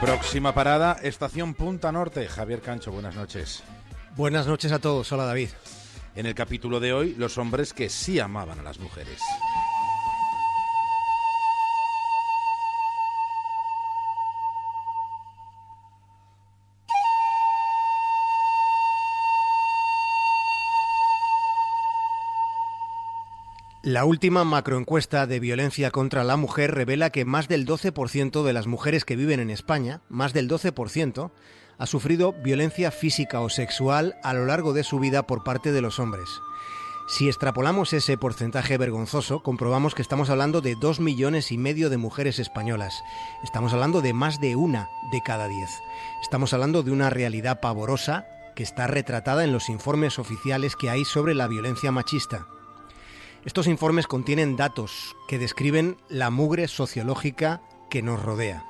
Próxima parada, estación Punta Norte. Javier Cancho, buenas noches. Buenas noches a todos. Hola David. En el capítulo de hoy, los hombres que sí amaban a las mujeres. La última macroencuesta de violencia contra la mujer revela que más del 12% de las mujeres que viven en España, más del 12%, ha sufrido violencia física o sexual a lo largo de su vida por parte de los hombres. Si extrapolamos ese porcentaje vergonzoso, comprobamos que estamos hablando de dos millones y medio de mujeres españolas. Estamos hablando de más de una de cada diez. Estamos hablando de una realidad pavorosa que está retratada en los informes oficiales que hay sobre la violencia machista. Estos informes contienen datos que describen la mugre sociológica que nos rodea.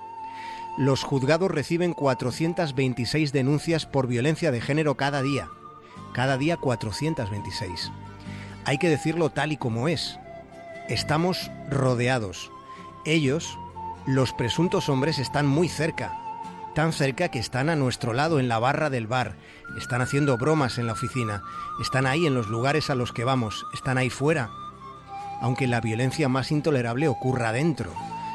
Los juzgados reciben 426 denuncias por violencia de género cada día. Cada día 426. Hay que decirlo tal y como es. Estamos rodeados. Ellos, los presuntos hombres, están muy cerca. Tan cerca que están a nuestro lado en la barra del bar, están haciendo bromas en la oficina, están ahí en los lugares a los que vamos, están ahí fuera, aunque la violencia más intolerable ocurra dentro.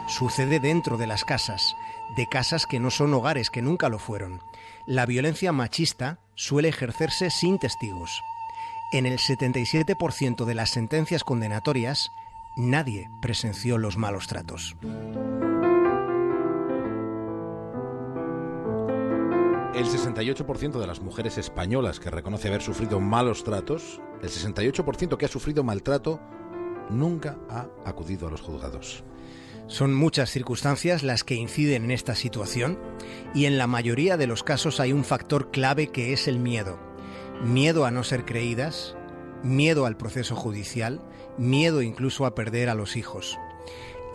Sucede dentro de las casas, de casas que no son hogares, que nunca lo fueron. La violencia machista suele ejercerse sin testigos. En el 77% de las sentencias condenatorias, nadie presenció los malos tratos. El 68% de las mujeres españolas que reconoce haber sufrido malos tratos, el 68% que ha sufrido maltrato, nunca ha acudido a los juzgados. Son muchas circunstancias las que inciden en esta situación y en la mayoría de los casos hay un factor clave que es el miedo. Miedo a no ser creídas, miedo al proceso judicial, miedo incluso a perder a los hijos.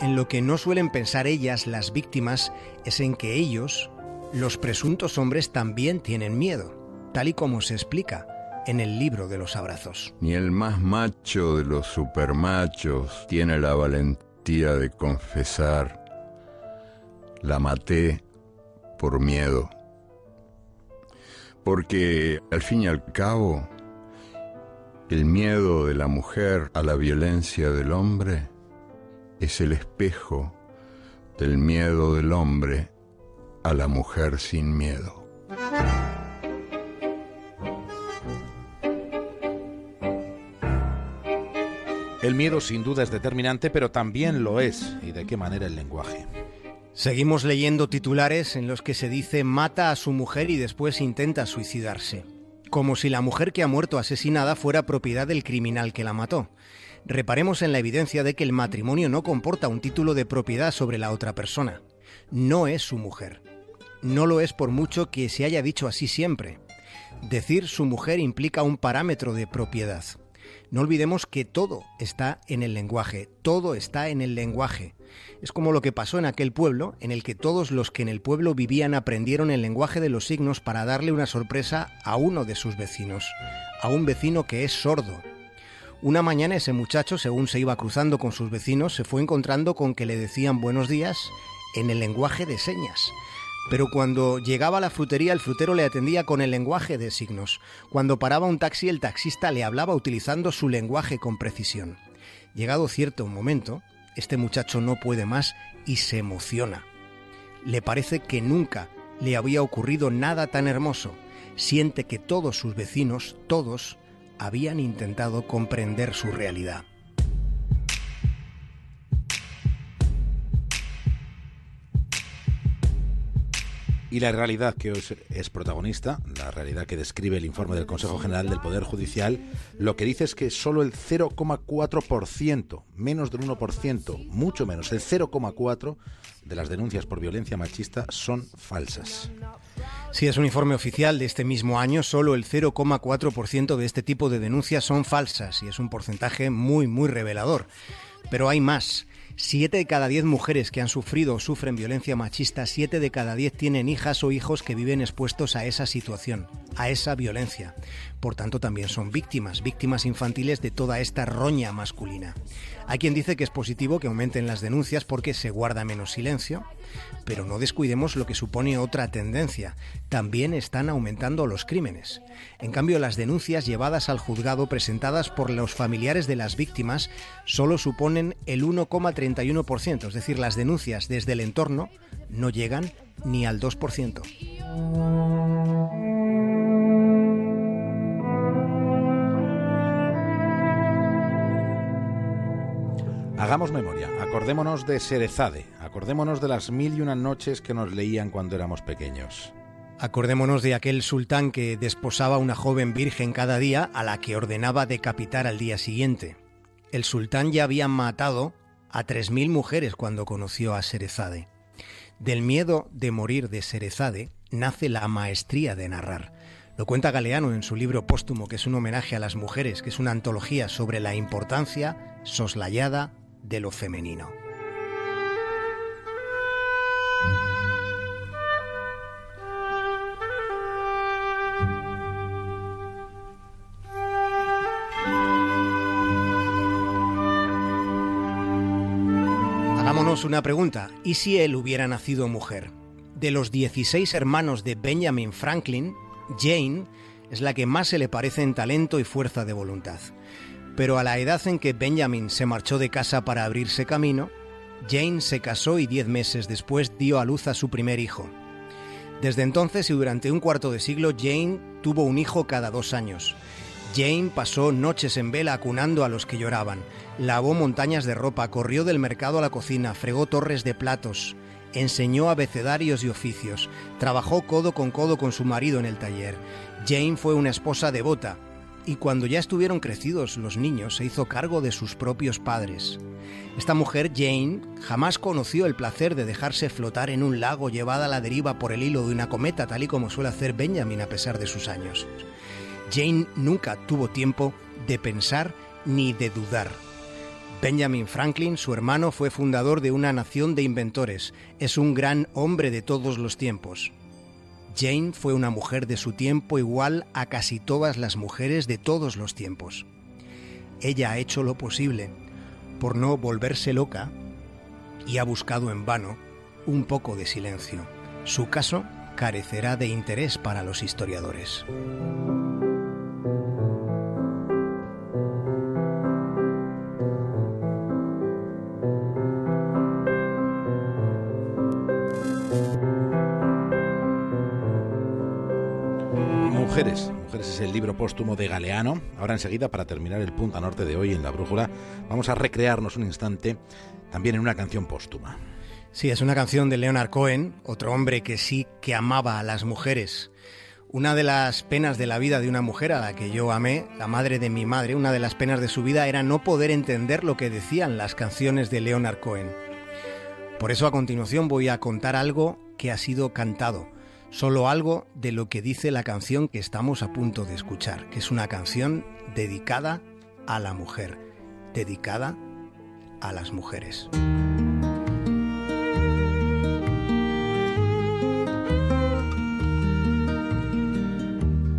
En lo que no suelen pensar ellas, las víctimas, es en que ellos, los presuntos hombres, también tienen miedo, tal y como se explica en el libro de los abrazos. Ni el más macho de los supermachos tiene la valentía de confesar, la maté por miedo. Porque al fin y al cabo, el miedo de la mujer a la violencia del hombre es el espejo del miedo del hombre a la mujer sin miedo. El miedo sin duda es determinante, pero también lo es, y de qué manera el lenguaje. Seguimos leyendo titulares en los que se dice mata a su mujer y después intenta suicidarse, como si la mujer que ha muerto asesinada fuera propiedad del criminal que la mató. Reparemos en la evidencia de que el matrimonio no comporta un título de propiedad sobre la otra persona. No es su mujer. No lo es por mucho que se haya dicho así siempre. Decir su mujer implica un parámetro de propiedad. No olvidemos que todo está en el lenguaje, todo está en el lenguaje. Es como lo que pasó en aquel pueblo, en el que todos los que en el pueblo vivían aprendieron el lenguaje de los signos para darle una sorpresa a uno de sus vecinos, a un vecino que es sordo. Una mañana ese muchacho, según se iba cruzando con sus vecinos, se fue encontrando con que le decían buenos días en el lenguaje de señas. Pero cuando llegaba a la frutería el frutero le atendía con el lenguaje de signos. Cuando paraba un taxi el taxista le hablaba utilizando su lenguaje con precisión. Llegado cierto momento, este muchacho no puede más y se emociona. Le parece que nunca le había ocurrido nada tan hermoso. Siente que todos sus vecinos, todos, habían intentado comprender su realidad. Y la realidad que hoy es protagonista, la realidad que describe el informe del Consejo General del Poder Judicial, lo que dice es que solo el 0,4%, menos del 1%, mucho menos, el 0,4% de las denuncias por violencia machista son falsas. Si es un informe oficial de este mismo año, solo el 0,4% de este tipo de denuncias son falsas y es un porcentaje muy, muy revelador. Pero hay más. Siete de cada diez mujeres que han sufrido o sufren violencia machista, siete de cada diez tienen hijas o hijos que viven expuestos a esa situación. a esa violencia. Por tanto, también son víctimas, víctimas infantiles de toda esta roña masculina. Hay quien dice que es positivo que aumenten las denuncias porque se guarda menos silencio, pero no descuidemos lo que supone otra tendencia. También están aumentando los crímenes. En cambio, las denuncias llevadas al juzgado presentadas por los familiares de las víctimas solo suponen el 1,31%, es decir, las denuncias desde el entorno no llegan ni al 2%. Hagamos memoria, acordémonos de Serezade, acordémonos de las mil y una noches que nos leían cuando éramos pequeños. Acordémonos de aquel sultán que desposaba a una joven virgen cada día a la que ordenaba decapitar al día siguiente. El sultán ya había matado a tres mil mujeres cuando conoció a Serezade. Del miedo de morir de Serezade nace la maestría de narrar. Lo cuenta Galeano en su libro póstumo, que es un homenaje a las mujeres, que es una antología sobre la importancia soslayada de lo femenino. Hagámonos una pregunta. ¿Y si él hubiera nacido mujer? De los 16 hermanos de Benjamin Franklin, Jane es la que más se le parece en talento y fuerza de voluntad. Pero a la edad en que Benjamin se marchó de casa para abrirse camino, Jane se casó y diez meses después dio a luz a su primer hijo. Desde entonces y durante un cuarto de siglo, Jane tuvo un hijo cada dos años. Jane pasó noches en vela acunando a los que lloraban, lavó montañas de ropa, corrió del mercado a la cocina, fregó torres de platos, enseñó abecedarios y oficios, trabajó codo con codo con su marido en el taller. Jane fue una esposa devota, y cuando ya estuvieron crecidos los niños se hizo cargo de sus propios padres. Esta mujer, Jane, jamás conoció el placer de dejarse flotar en un lago llevada a la deriva por el hilo de una cometa, tal y como suele hacer Benjamin a pesar de sus años. Jane nunca tuvo tiempo de pensar ni de dudar. Benjamin Franklin, su hermano, fue fundador de una nación de inventores. Es un gran hombre de todos los tiempos. Jane fue una mujer de su tiempo igual a casi todas las mujeres de todos los tiempos. Ella ha hecho lo posible por no volverse loca y ha buscado en vano un poco de silencio. Su caso carecerá de interés para los historiadores. Mujeres, Mujeres es el libro póstumo de Galeano. Ahora enseguida, para terminar el punto norte de hoy en la brújula, vamos a recrearnos un instante también en una canción póstuma. Sí, es una canción de Leonard Cohen, otro hombre que sí que amaba a las mujeres. Una de las penas de la vida de una mujer a la que yo amé, la madre de mi madre, una de las penas de su vida era no poder entender lo que decían las canciones de Leonard Cohen. Por eso a continuación voy a contar algo que ha sido cantado solo algo de lo que dice la canción que estamos a punto de escuchar, que es una canción dedicada a la mujer, dedicada a las mujeres.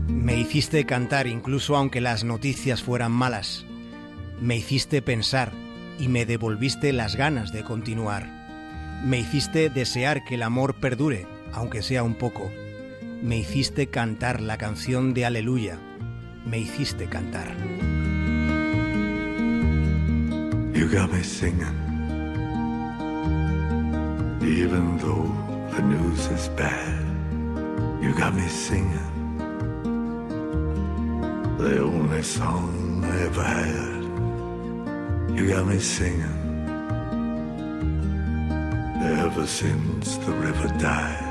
Me hiciste cantar incluso aunque las noticias fueran malas. Me hiciste pensar y me devolviste las ganas de continuar. Me hiciste desear que el amor perdure aunque sea un poco. Me hiciste cantar la canción de Aleluya. Me hiciste cantar. You got me singing, even though the news is bad. You got me singing, the only song I ever had. You got me singing, ever since the river died.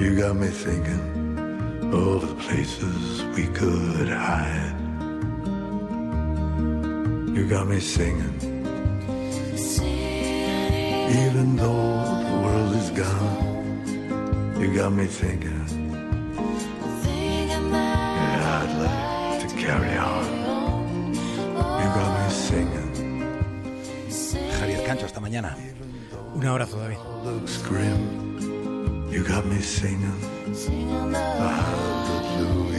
You got me thinking of the places we could hide. You got me singing. Even though the world is gone, you got me thinking. Yeah, I'd like to carry on. You got me singing. Javier Cancho, hasta mañana. Un abrazo, David. You got me singing, singing the hallelujah.